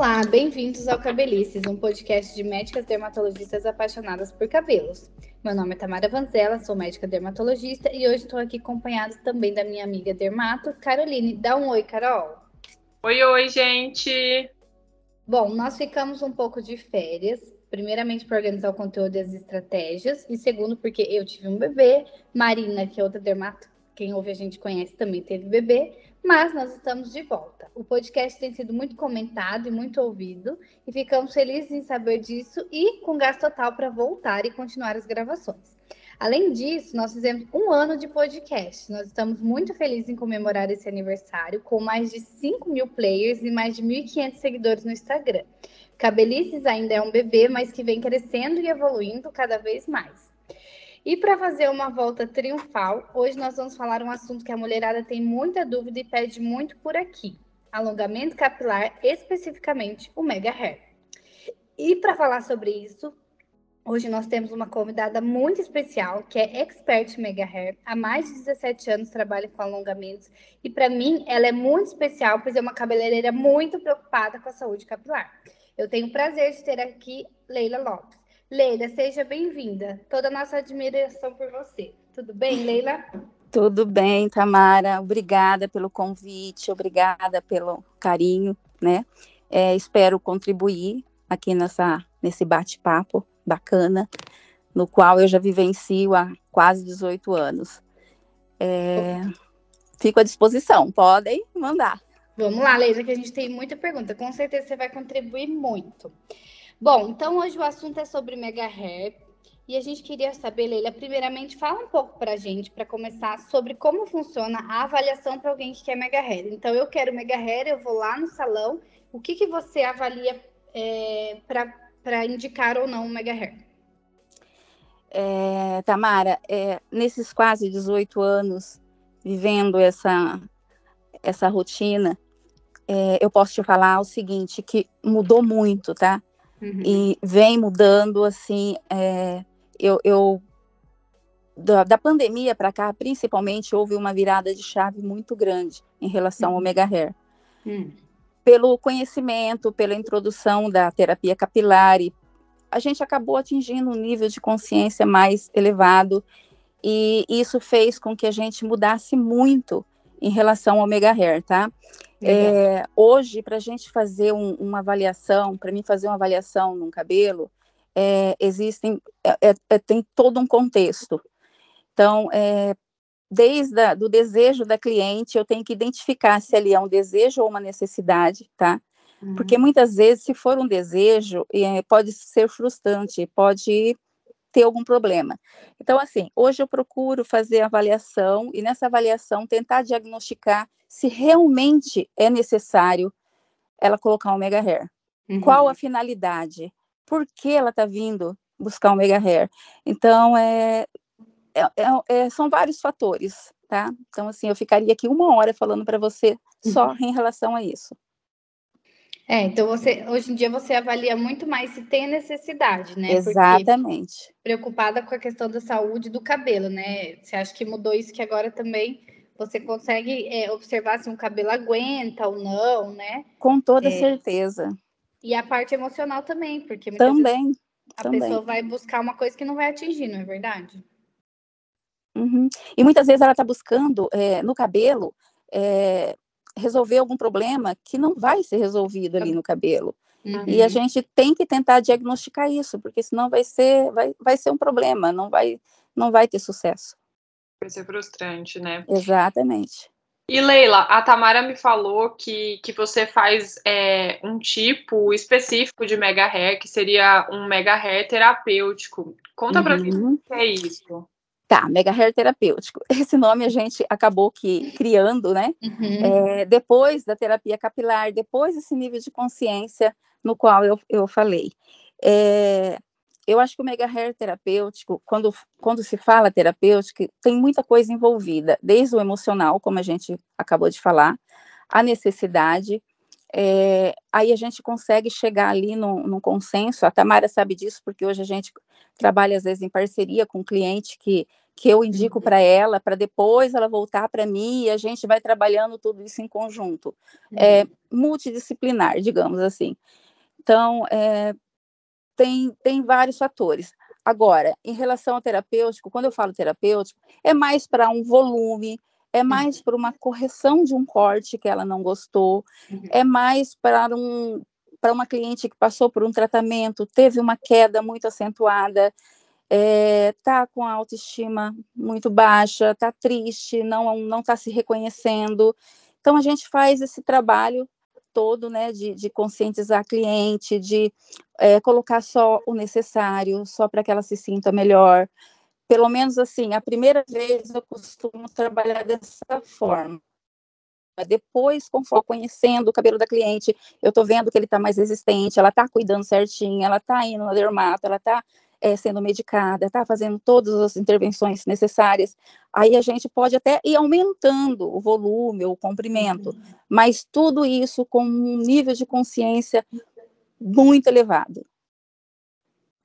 Olá, bem-vindos ao Cabelices, um podcast de médicas dermatologistas apaixonadas por cabelos. Meu nome é Tamara Vanzella, sou médica dermatologista e hoje estou aqui acompanhada também da minha amiga dermato, Caroline. Dá um oi, Carol. Oi, oi, gente! Bom, nós ficamos um pouco de férias, primeiramente para organizar o conteúdo e as estratégias, e segundo porque eu tive um bebê, Marina, que é outra dermato, quem ouve a gente conhece, também teve bebê, mas nós estamos de volta. O podcast tem sido muito comentado e muito ouvido, e ficamos felizes em saber disso e com gás total para voltar e continuar as gravações. Além disso, nós fizemos um ano de podcast. Nós estamos muito felizes em comemorar esse aniversário, com mais de 5 mil players e mais de 1.500 seguidores no Instagram. Cabelices ainda é um bebê, mas que vem crescendo e evoluindo cada vez mais. E para fazer uma volta triunfal, hoje nós vamos falar um assunto que a mulherada tem muita dúvida e pede muito por aqui: alongamento capilar, especificamente o mega hair. E para falar sobre isso, hoje nós temos uma convidada muito especial, que é expert mega hair, há mais de 17 anos trabalha com alongamentos e para mim ela é muito especial, pois é uma cabeleireira muito preocupada com a saúde capilar. Eu tenho o prazer de ter aqui Leila Lopes. Leila, seja bem-vinda. Toda a nossa admiração por você. Tudo bem, Leila? Tudo bem, Tamara. Obrigada pelo convite, obrigada pelo carinho, né? É, espero contribuir aqui nessa, nesse bate-papo bacana, no qual eu já vivencio há quase 18 anos. É, fico à disposição, podem mandar. Vamos lá, Leila, que a gente tem muita pergunta. Com certeza você vai contribuir muito. Bom, então hoje o assunto é sobre mega hair. E a gente queria saber, Leila, primeiramente, fala um pouco para a gente, para começar, sobre como funciona a avaliação para alguém que quer mega hair. Então, eu quero mega hair, eu vou lá no salão. O que, que você avalia é, para indicar ou não o mega hair? É, Tamara, é, nesses quase 18 anos vivendo essa, essa rotina, é, eu posso te falar o seguinte, que mudou muito, tá? Uhum. E vem mudando, assim, é, eu, eu da, da pandemia para cá, principalmente, houve uma virada de chave muito grande em relação uhum. ao mega hair. Uhum. Pelo conhecimento, pela introdução da terapia capilar, e a gente acabou atingindo um nível de consciência mais elevado, e isso fez com que a gente mudasse muito em relação ao mega hair, tá? É, hoje, para a gente fazer um, uma avaliação, para mim fazer uma avaliação num cabelo, é, existem, é, é, é tem todo um contexto. Então, é, desde o desejo da cliente, eu tenho que identificar se ali é um desejo ou uma necessidade, tá? Uhum. Porque muitas vezes, se for um desejo, pode ser frustrante, pode ter algum problema. Então, assim, hoje eu procuro fazer avaliação e nessa avaliação tentar diagnosticar se realmente é necessário ela colocar um mega hair. Uhum. Qual a finalidade? Por que ela está vindo buscar um mega hair? Então, é, é, é, é, são vários fatores, tá? Então, assim, eu ficaria aqui uma hora falando para você só uhum. em relação a isso. É, então você hoje em dia você avalia muito mais se tem necessidade, né? Exatamente. Porque preocupada com a questão da saúde do cabelo, né? Você acha que mudou isso que agora também você consegue é, observar se um cabelo aguenta ou não, né? Com toda é, certeza. E a parte emocional também, porque também a também. pessoa vai buscar uma coisa que não vai atingir, não é verdade? Uhum. E muitas vezes ela está buscando é, no cabelo é, resolver algum problema que não vai ser resolvido ali no cabelo. Uhum. E a uhum. gente tem que tentar diagnosticar isso, porque senão vai ser, vai, vai ser um problema, não vai, não vai ter sucesso. Vai ser frustrante, né? Exatamente. E Leila, a Tamara me falou que, que você faz é, um tipo específico de mega hair, que seria um mega hair terapêutico. Conta uhum. pra mim o que é isso. Tá, mega hair terapêutico. Esse nome a gente acabou que criando, né? Uhum. É, depois da terapia capilar, depois desse nível de consciência no qual eu, eu falei. É, eu acho que o mega hair terapêutico, quando, quando se fala terapêutico, tem muita coisa envolvida, desde o emocional, como a gente acabou de falar, a necessidade, é, aí a gente consegue chegar ali num, num, consenso. A Tamara sabe disso, porque hoje a gente trabalha, às vezes, em parceria com um cliente que que eu indico uhum. para ela, para depois ela voltar para mim e a gente vai trabalhando tudo isso em conjunto. É uhum. multidisciplinar, digamos assim. Então, é, tem, tem vários fatores. Agora, em relação ao terapêutico, quando eu falo terapêutico, é mais para um volume, é mais para uma correção de um corte que ela não gostou, uhum. é mais para um para uma cliente que passou por um tratamento, teve uma queda muito acentuada, está é, com a autoestima muito baixa, está triste, não não está se reconhecendo. Então a gente faz esse trabalho todo, né, de, de conscientizar a cliente, de é, colocar só o necessário, só para que ela se sinta melhor. Pelo menos assim, a primeira vez eu costumo trabalhar dessa forma. Depois, conforme conhecendo o cabelo da cliente, eu estou vendo que ele está mais resistente, ela está cuidando certinho, ela está indo na dermato, ela está é, sendo medicada, está fazendo todas as intervenções necessárias, aí a gente pode até ir aumentando o volume, o comprimento, uhum. mas tudo isso com um nível de consciência muito elevado.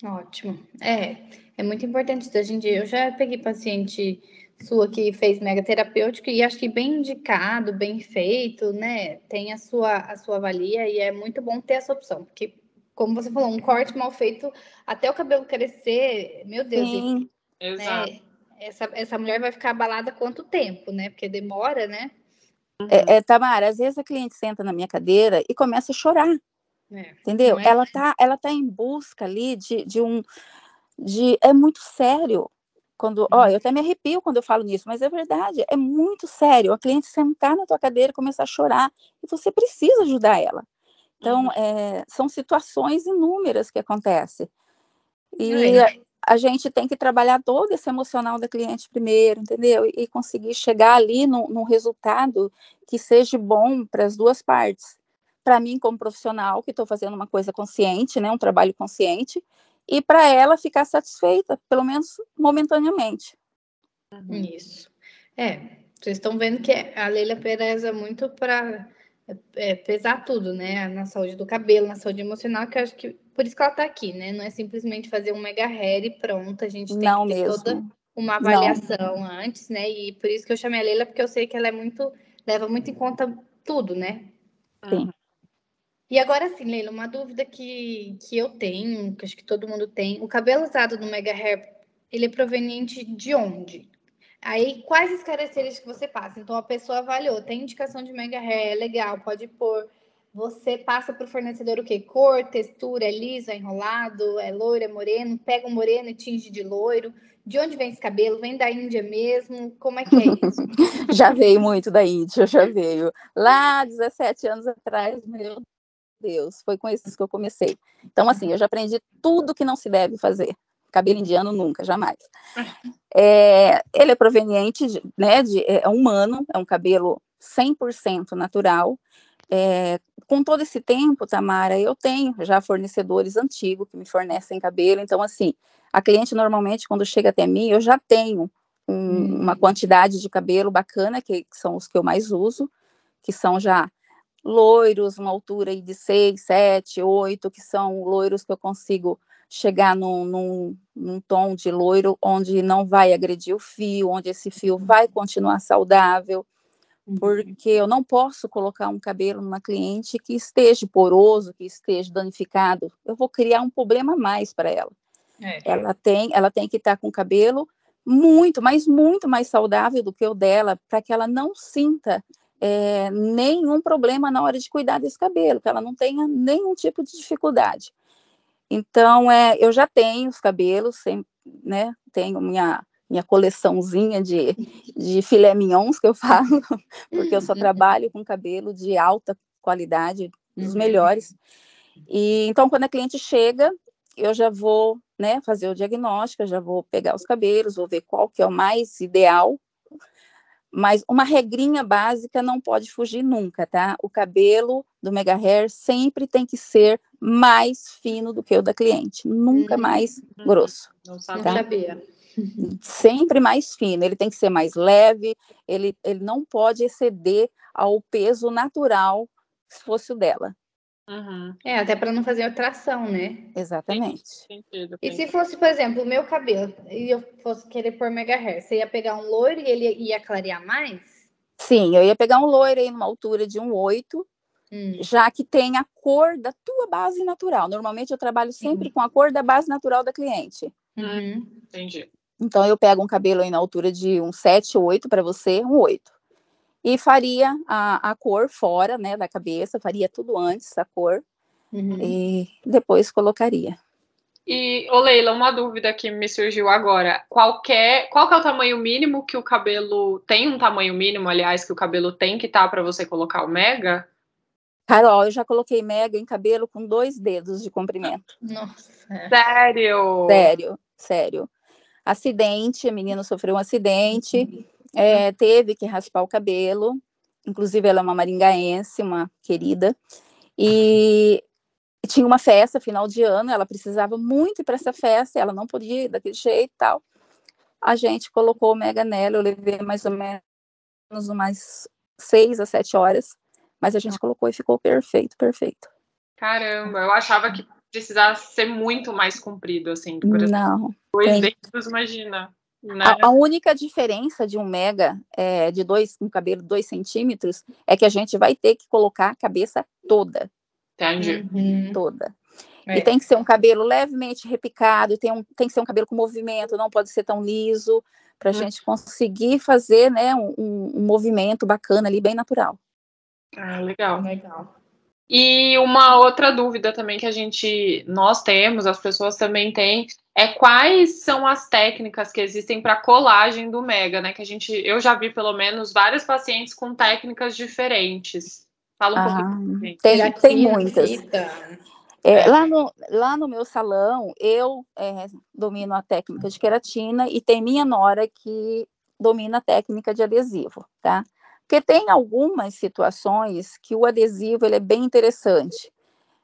Ótimo. É, é muito importante hoje em dia. Eu já peguei paciente sua que fez mega terapêutico e acho que bem indicado, bem feito, né? Tem a sua, a sua valia e é muito bom ter essa opção, porque como você falou, um corte mal feito até o cabelo crescer, meu Deus. Sim, e, né, essa, essa mulher vai ficar abalada quanto tempo, né? Porque demora, né? É, é, Tamara, às vezes a cliente senta na minha cadeira e começa a chorar. É, entendeu? É? Ela tá, ela tá em busca ali de, de um de é muito sério. Quando, ó, uhum. eu até me arrepio quando eu falo nisso, mas é verdade, é muito sério. A cliente sentar na tua cadeira e começar a chorar, e você precisa ajudar ela. Então, é, são situações inúmeras que acontecem. E a, a, gente tem que trabalhar todo esse emocional da cliente primeiro, entendeu? E, e conseguir chegar ali num, resultado que seja bom para as duas partes. Para mim, como profissional, que estou fazendo uma coisa consciente, né, um trabalho consciente, e para ela ficar satisfeita, pelo menos momentaneamente. Uhum. Isso. É, vocês estão vendo que a Leila preza muito para é, pesar tudo, né? Na saúde do cabelo, na saúde emocional, que eu acho que por isso que ela está aqui, né? Não é simplesmente fazer um mega hair e pronto, a gente tem Não que ter mesmo. toda uma avaliação Não. antes, né? E por isso que eu chamei a Leila, porque eu sei que ela é muito, leva muito em conta tudo, né? Sim. E agora sim, Leila, uma dúvida que, que eu tenho, que acho que todo mundo tem, o cabelo usado no Mega Hair, ele é proveniente de onde? Aí, quais as características que você passa? Então, a pessoa avaliou, tem indicação de mega hair, é legal, pode pôr. Você passa para o fornecedor o quê? Cor, textura, é liso, é enrolado, é loiro, é moreno, pega o moreno e tinge de loiro. De onde vem esse cabelo? Vem da Índia mesmo? Como é que é isso? já veio muito da Índia, já veio. Lá, 17 anos atrás, meu Deus, foi com esses que eu comecei. Então, assim, eu já aprendi tudo que não se deve fazer cabelo indiano nunca, jamais. É, ele é proveniente de, né, de, é, é humano, é um cabelo 100% natural. É, com todo esse tempo, Tamara, eu tenho já fornecedores antigos que me fornecem cabelo, então, assim, a cliente normalmente, quando chega até mim, eu já tenho um, hum. uma quantidade de cabelo bacana, que, que são os que eu mais uso, que são já loiros, uma altura de 6, 7, 8, que são loiros que eu consigo chegar num, num, num, tom de loiro onde não vai agredir o fio, onde esse fio vai continuar saudável, uhum. porque eu não posso colocar um cabelo numa cliente que esteja poroso, que esteja danificado, eu vou criar um problema a mais para ela. É. Ela tem, ela tem que estar com o cabelo muito, mas muito mais saudável do que o dela, para que ela não sinta é, nenhum problema na hora de cuidar desse cabelo, que ela não tenha nenhum tipo de dificuldade. Então, é, eu já tenho os cabelos, sempre, né? Tenho minha, minha coleçãozinha de, de filé mignons, que eu falo, porque eu só trabalho com cabelo de alta qualidade, dos uhum. melhores. E então, quando a cliente chega, eu já vou né, fazer o diagnóstico, já vou pegar os cabelos, vou ver qual que é o mais ideal mas uma regrinha básica não pode fugir nunca, tá? O cabelo do mega hair sempre tem que ser mais fino do que o da cliente, nunca uhum. mais grosso. Não tá? sabia. Sempre mais fino, ele tem que ser mais leve, ele, ele não pode exceder ao peso natural se fosse o dela. Uhum. É, até para não fazer tração, né? Exatamente. Sentido, e se fosse, por exemplo, o meu cabelo e eu fosse querer pôr mega hair, você ia pegar um loiro e ele ia clarear mais? Sim, eu ia pegar um loiro aí numa altura de um 8, hum. já que tem a cor da tua base natural. Normalmente eu trabalho sempre com a cor da base natural da cliente. Uhum. Entendi. Então eu pego um cabelo aí na altura de um 7, 8 para você, um 8 e faria a, a cor fora, né, da cabeça, faria tudo antes, a cor, uhum. e depois colocaria. E, ô Leila, uma dúvida que me surgiu agora. Qualquer, qual que é o tamanho mínimo que o cabelo tem um tamanho mínimo, aliás, que o cabelo tem que estar tá para você colocar o mega? Carol, eu já coloquei mega em cabelo com dois dedos de comprimento. Nossa. Sério? Sério, sério. Acidente, a menina sofreu um acidente é, teve que raspar o cabelo, inclusive ela é uma maringaense, uma querida, e tinha uma festa final de ano, ela precisava muito ir para essa festa, ela não podia ir daquele jeito e tal. A gente colocou o mega nela, eu levei mais ou menos umas seis a sete horas, mas a gente colocou e ficou perfeito, perfeito. Caramba, eu achava que precisava ser muito mais comprido, assim. Por exemplo, não. Dois tem... dedos, imagina. Né? A, a, única diferença de um mega é, de dois, um cabelo dois centímetros é que a gente vai ter que colocar a cabeça toda. Entendi. Uhum. Toda. É. E tem que ser um cabelo levemente repicado, tem, um, tem que ser um cabelo com movimento, não pode ser tão liso, para a uhum. gente conseguir fazer né, um, um, movimento bacana ali, bem natural. Ah, legal. Legal. E uma outra dúvida também que a gente, nós temos, as pessoas também têm, é quais são as técnicas que existem para colagem do mega, né? Que a gente, eu já vi pelo menos vários pacientes com técnicas diferentes. Fala um ah, pouquinho. Tem, tem muitas. É, é, lá, no, lá no meu salão, eu é, domino a técnica de queratina e tem minha nora que domina a técnica de adesivo, tá? Porque tem algumas situações que o adesivo ele é bem interessante.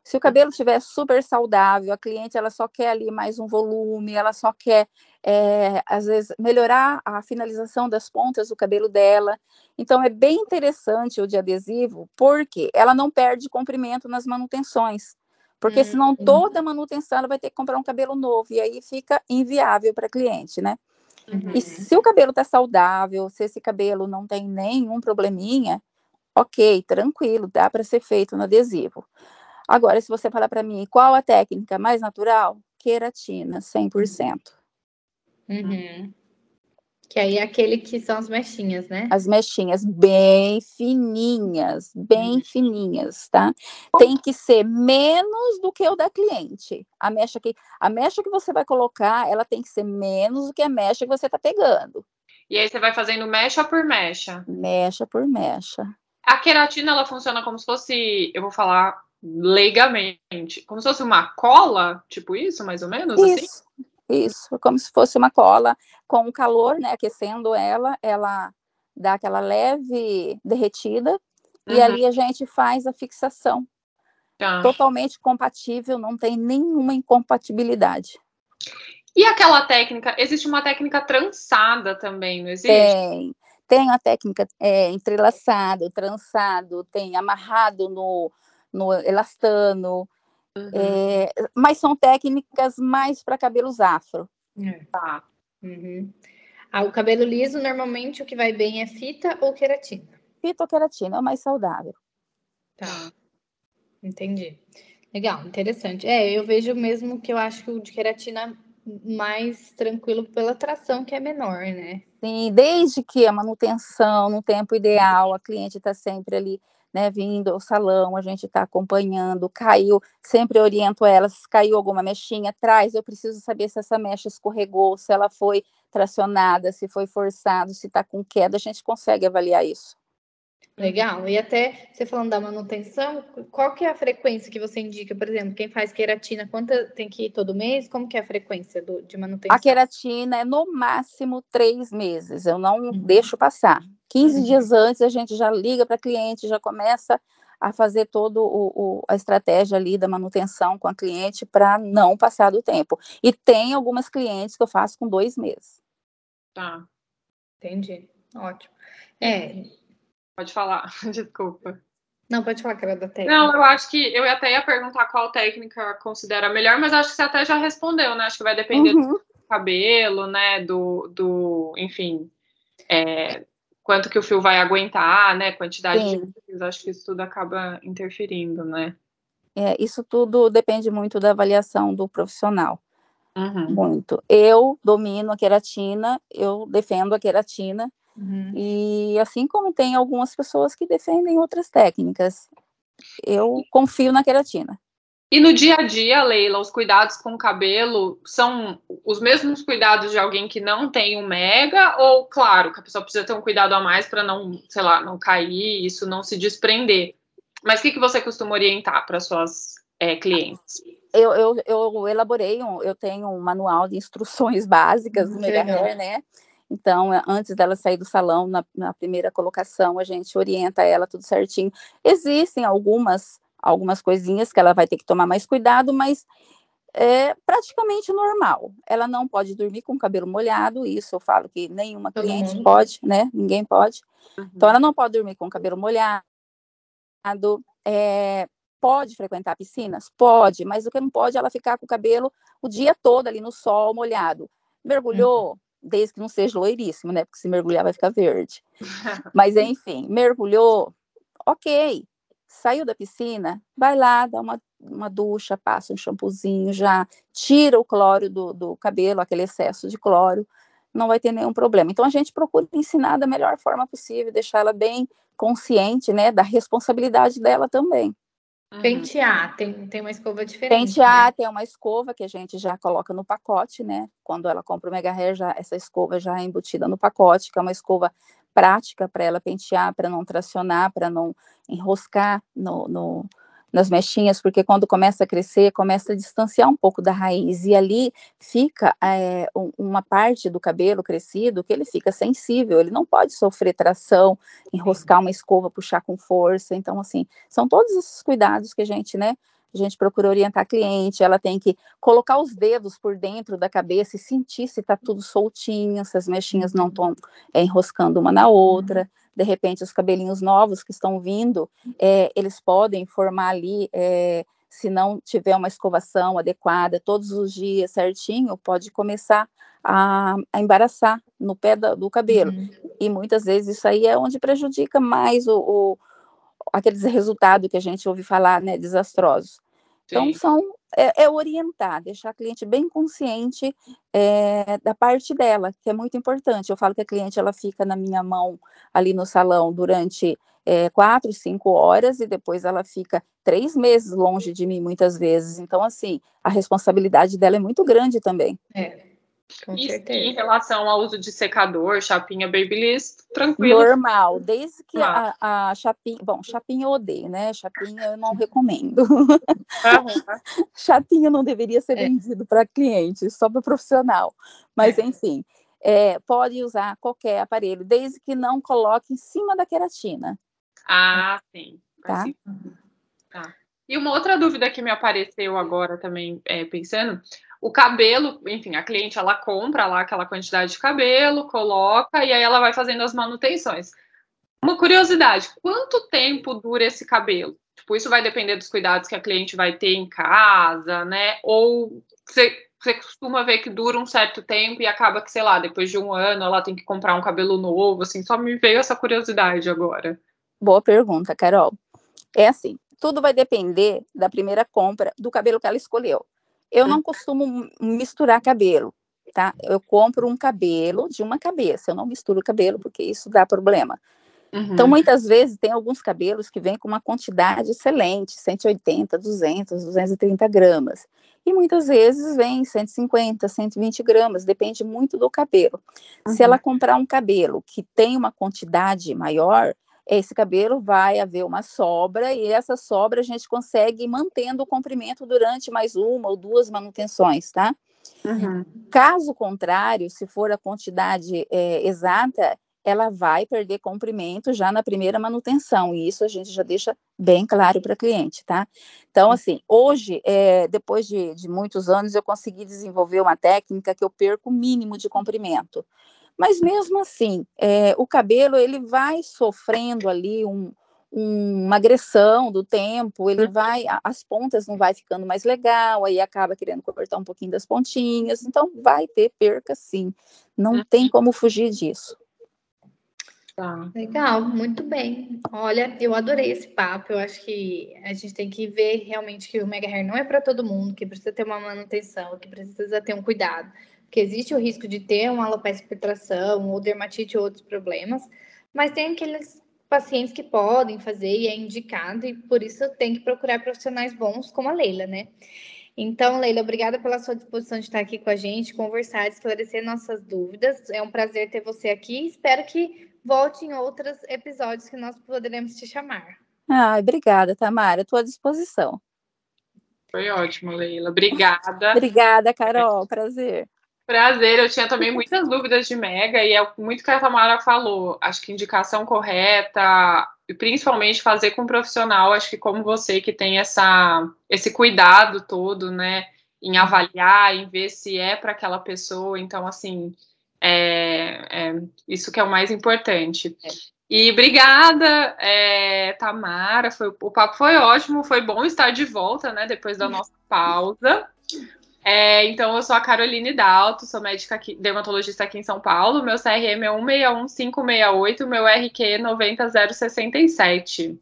Se o cabelo estiver super saudável, a cliente ela só quer ali mais um volume, ela só quer, é, às vezes, melhorar a finalização das pontas do cabelo dela. Então, é bem interessante o de adesivo, porque ela não perde comprimento nas manutenções. Porque senão uhum. toda manutenção ela vai ter que comprar um cabelo novo, e aí fica inviável para a cliente, né? Uhum. E se o cabelo está saudável, se esse cabelo não tem nenhum probleminha, ok, tranquilo, dá para ser feito no adesivo. Agora, se você falar para mim qual a técnica mais natural, queratina, 100%. Uhum. Que aí é aquele que são as mechinhas, né? As mechinhas bem fininhas, bem uhum. fininhas, tá? Tem que ser menos do que o da cliente. A mecha que a mecha que você vai colocar, ela tem que ser menos do que a mecha que você tá pegando. E aí você vai fazendo mecha por mecha. Mecha por mecha. A queratina ela funciona como se fosse, eu vou falar leigamente, como se fosse uma cola, tipo isso, mais ou menos isso. assim? Isso, como se fosse uma cola com o calor, né, aquecendo ela, ela dá aquela leve derretida uhum. e ali a gente faz a fixação. Tá. Totalmente compatível, não tem nenhuma incompatibilidade. E aquela técnica, existe uma técnica trançada também, não existe? Tem. Tem a técnica é, entrelaçado, trançado, tem amarrado no, no elastano, Uhum. É, mas são técnicas mais para cabelos afro. É. Tá. Uhum. Ah, o cabelo liso, normalmente o que vai bem é fita ou queratina? Fita ou queratina, é o mais saudável. Tá. Entendi. Legal, interessante. É, eu vejo mesmo que eu acho que o de queratina mais tranquilo pela tração que é menor, né? Sim, desde que a manutenção no tempo ideal, a cliente está sempre ali né, vindo ao salão, a gente está acompanhando, caiu, sempre oriento elas, caiu alguma mechinha, traz, eu preciso saber se essa mecha escorregou, se ela foi tracionada, se foi forçado, se está com queda, a gente consegue avaliar isso. Legal. E até você falando da manutenção, qual que é a frequência que você indica? Por exemplo, quem faz queratina, quanta tem que ir todo mês? Como que é a frequência do, de manutenção? A queratina é no máximo três meses. Eu não uhum. deixo passar. 15 uhum. dias antes a gente já liga para a cliente, já começa a fazer toda a estratégia ali da manutenção com a cliente para não passar do tempo. E tem algumas clientes que eu faço com dois meses. Tá. Entendi. Ótimo. É, Pode falar, desculpa. Não, pode falar que era da técnica. Não, eu acho que eu até ia perguntar qual técnica considera melhor, mas acho que você até já respondeu, né? Acho que vai depender uhum. do cabelo, né? Do, do enfim, é, quanto que o fio vai aguentar, né? Quantidade Sim. de fios, acho que isso tudo acaba interferindo, né? É, isso tudo depende muito da avaliação do profissional. Uhum. Muito. Eu domino a queratina, eu defendo a queratina, uhum. e assim como tem algumas pessoas que defendem outras técnicas, eu confio na queratina. E no dia a dia, Leila, os cuidados com o cabelo são os mesmos cuidados de alguém que não tem um mega, ou claro, que a pessoa precisa ter um cuidado a mais para não, sei lá, não cair, isso não se desprender. Mas o que, que você costuma orientar para suas é, clientes? Eu, eu, eu elaborei, um, eu tenho um manual de instruções básicas do Mega Hair, né? Então, é, antes dela sair do salão, na, na, primeira colocação, a gente orienta ela tudo certinho. Existem algumas algumas coisinhas que ela vai ter que tomar mais cuidado, mas é praticamente normal. Ela não pode dormir com o cabelo molhado, isso eu falo que nenhuma cliente uhum. pode, né? Ninguém pode. Uhum. Então, ela não pode dormir com o cabelo molhado. É, pode frequentar piscinas? Pode, mas o que não pode é ela ficar com o cabelo o dia todo ali no sol molhado. Mergulhou, uhum. Desde que não seja loiríssimo, né? Porque se mergulhar vai ficar verde. mas enfim, mergulhou, ok. Saiu da piscina, vai lá, dá uma, uma ducha, passa um shampoozinho, já tira o cloro do, do cabelo, aquele excesso de cloro, não vai ter nenhum problema. Então a gente procura ensinar da melhor forma possível, deixar ela bem consciente, né, da responsabilidade dela também. Pentear, tem, tem uma escova diferente. Pentear, né? tem uma escova que a gente já coloca no pacote, né? Quando ela compra o Mega Hair, já, essa escova já é embutida no pacote, que é uma escova prática para ela pentear, para não tracionar, para não enroscar no, no, nas mechinhas, porque quando começa a crescer, começa a distanciar um pouco da raiz, e ali fica é, uma parte do cabelo crescido que ele fica sensível, ele não pode sofrer tração, enroscar uma escova, puxar com força, então, assim, são todos esses cuidados que a gente, né, a gente procura orientar a cliente, ela tem que colocar os dedos por dentro da cabeça e sentir se está tudo soltinho, se as mechinhas não estão é, enroscando uma na outra. De repente, os cabelinhos novos que estão vindo, é, eles podem formar ali, é, se não tiver uma escovação adequada todos os dias certinho, pode começar a, a embaraçar no pé da, do cabelo. Uhum. E muitas vezes isso aí é onde prejudica mais o, o aqueles resultados que a gente ouve falar, né, desastrosos. Então, Sim. Então, são, é, é, orientar, deixar a cliente bem consciente é, da parte dela, que é muito importante. Eu falo que a cliente, ela fica na minha mão ali no salão durante é, quatro, cinco horas, e depois ela fica três meses longe de mim, muitas vezes. Então, assim, a responsabilidade dela é muito grande também. É. Com e certeza. em relação ao uso de secador, chapinha Babyliss, tranquilo. Normal, desde que a, a, chapinha, bom, chapinha eu odeio, né? Chapinha eu não recomendo. Uhum. chapinha não deveria ser é. vendido para cliente, só para profissional. Mas é. enfim, é, pode usar qualquer aparelho, desde que não coloque em cima da queratina. Ah, sim. Tá? tá. E uma outra dúvida que me apareceu agora também, é, pensando, o cabelo, enfim, a cliente ela compra lá aquela quantidade de cabelo, coloca e aí ela vai fazendo as manutenções. Uma curiosidade, quanto tempo dura esse cabelo? Tipo, isso vai depender dos cuidados que a cliente vai ter em casa, né? Ou você, você costuma ver que dura um certo tempo e acaba que, sei lá, depois de um ano ela tem que comprar um cabelo novo, assim, só me veio essa curiosidade agora. Boa pergunta, Carol. É assim, tudo vai depender da primeira compra do cabelo que ela escolheu. Eu não costumo misturar cabelo, tá? Eu compro um cabelo de uma cabeça, eu não misturo cabelo porque isso dá problema. Então, uhum. Então, muitas vezes, tem alguns cabelos que vêm com uma quantidade excelente, 180, 200, 230 gramas. E muitas vezes vem 150, 120 gramas, depende muito do cabelo. Uhum. Se ela uhum. comprar um cabelo que tem uma quantidade maior, esse cabelo vai haver uma sobra e essa sobra a gente consegue mantendo o comprimento durante mais uma ou duas manutenções, tá? Uhum. Caso contrário, se for a quantidade é, exata, ela vai perder comprimento já na primeira manutenção, e isso a gente já deixa bem claro para cliente, tá? Então, assim, hoje, é, depois de, de muitos anos, eu consegui desenvolver uma técnica que eu perco o mínimo de comprimento. Mas mesmo assim, é, o cabelo ele vai sofrendo ali um, uma agressão do tempo, ele vai, as pontas não vai ficando mais legal, aí acaba querendo cortar um pouquinho das pontinhas, então vai ter perca sim, não uhum. tem como fugir disso. Tá. Legal, muito bem. Olha, eu adorei esse papo. Eu acho que a gente tem que ver realmente que o mega hair não é para todo mundo, que precisa ter uma manutenção, que precisa ter um cuidado, que existe o risco de ter uma alopecia infiltração, ou dermatite ou outros problemas, mas tem aqueles pacientes que podem fazer e é indicado, e por isso tem que procurar profissionais bons como a Leila, né? Então, Leila, obrigada pela sua disposição de estar aqui com a gente, conversar, esclarecer nossas dúvidas. É um prazer ter você aqui. Espero que volte em outros episódios que nós poderemos te chamar. Ah, obrigada, Tamara. Estou à disposição. Foi ótimo, Leila. Obrigada. obrigada, Carol. Prazer. Prazer, eu tinha também muitas dúvidas de Mega e é muito que a Tamara falou. Acho que indicação correta, e principalmente fazer com um profissional, acho que como você que tem essa, esse cuidado todo, né, em avaliar, em ver se é para aquela pessoa. Então, assim, é, é, isso que é o mais importante. E obrigada, é, Tamara. Foi, o papo foi ótimo, foi bom estar de volta, né? Depois da nossa pausa. É, então, eu sou a Caroline Dalto, sou médica aqui, dermatologista aqui em São Paulo. Meu CRM é 161568, meu RQ é 90067.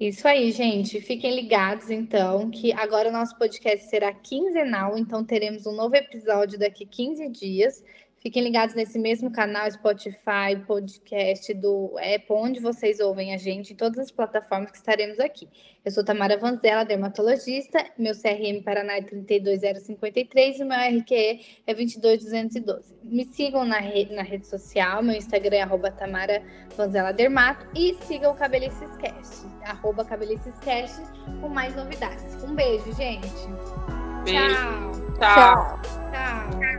Isso aí, gente. Fiquem ligados, então, que agora o nosso podcast será quinzenal, então teremos um novo episódio daqui 15 dias. Fiquem ligados nesse mesmo canal, Spotify, podcast do Apple, onde vocês ouvem a gente, em todas as plataformas que estaremos aqui. Eu sou Tamara Vanzella, dermatologista, meu CRM Paraná é 32053 e meu RQE é 22212. Me sigam na, rede, na rede social, meu Instagram é arroba Tamara Vanzella Dermato e sigam o Cabelicescast, arroba Cabelicescast, com mais novidades. Um beijo, gente. Beijo. Tchau. Tchau. Tchau.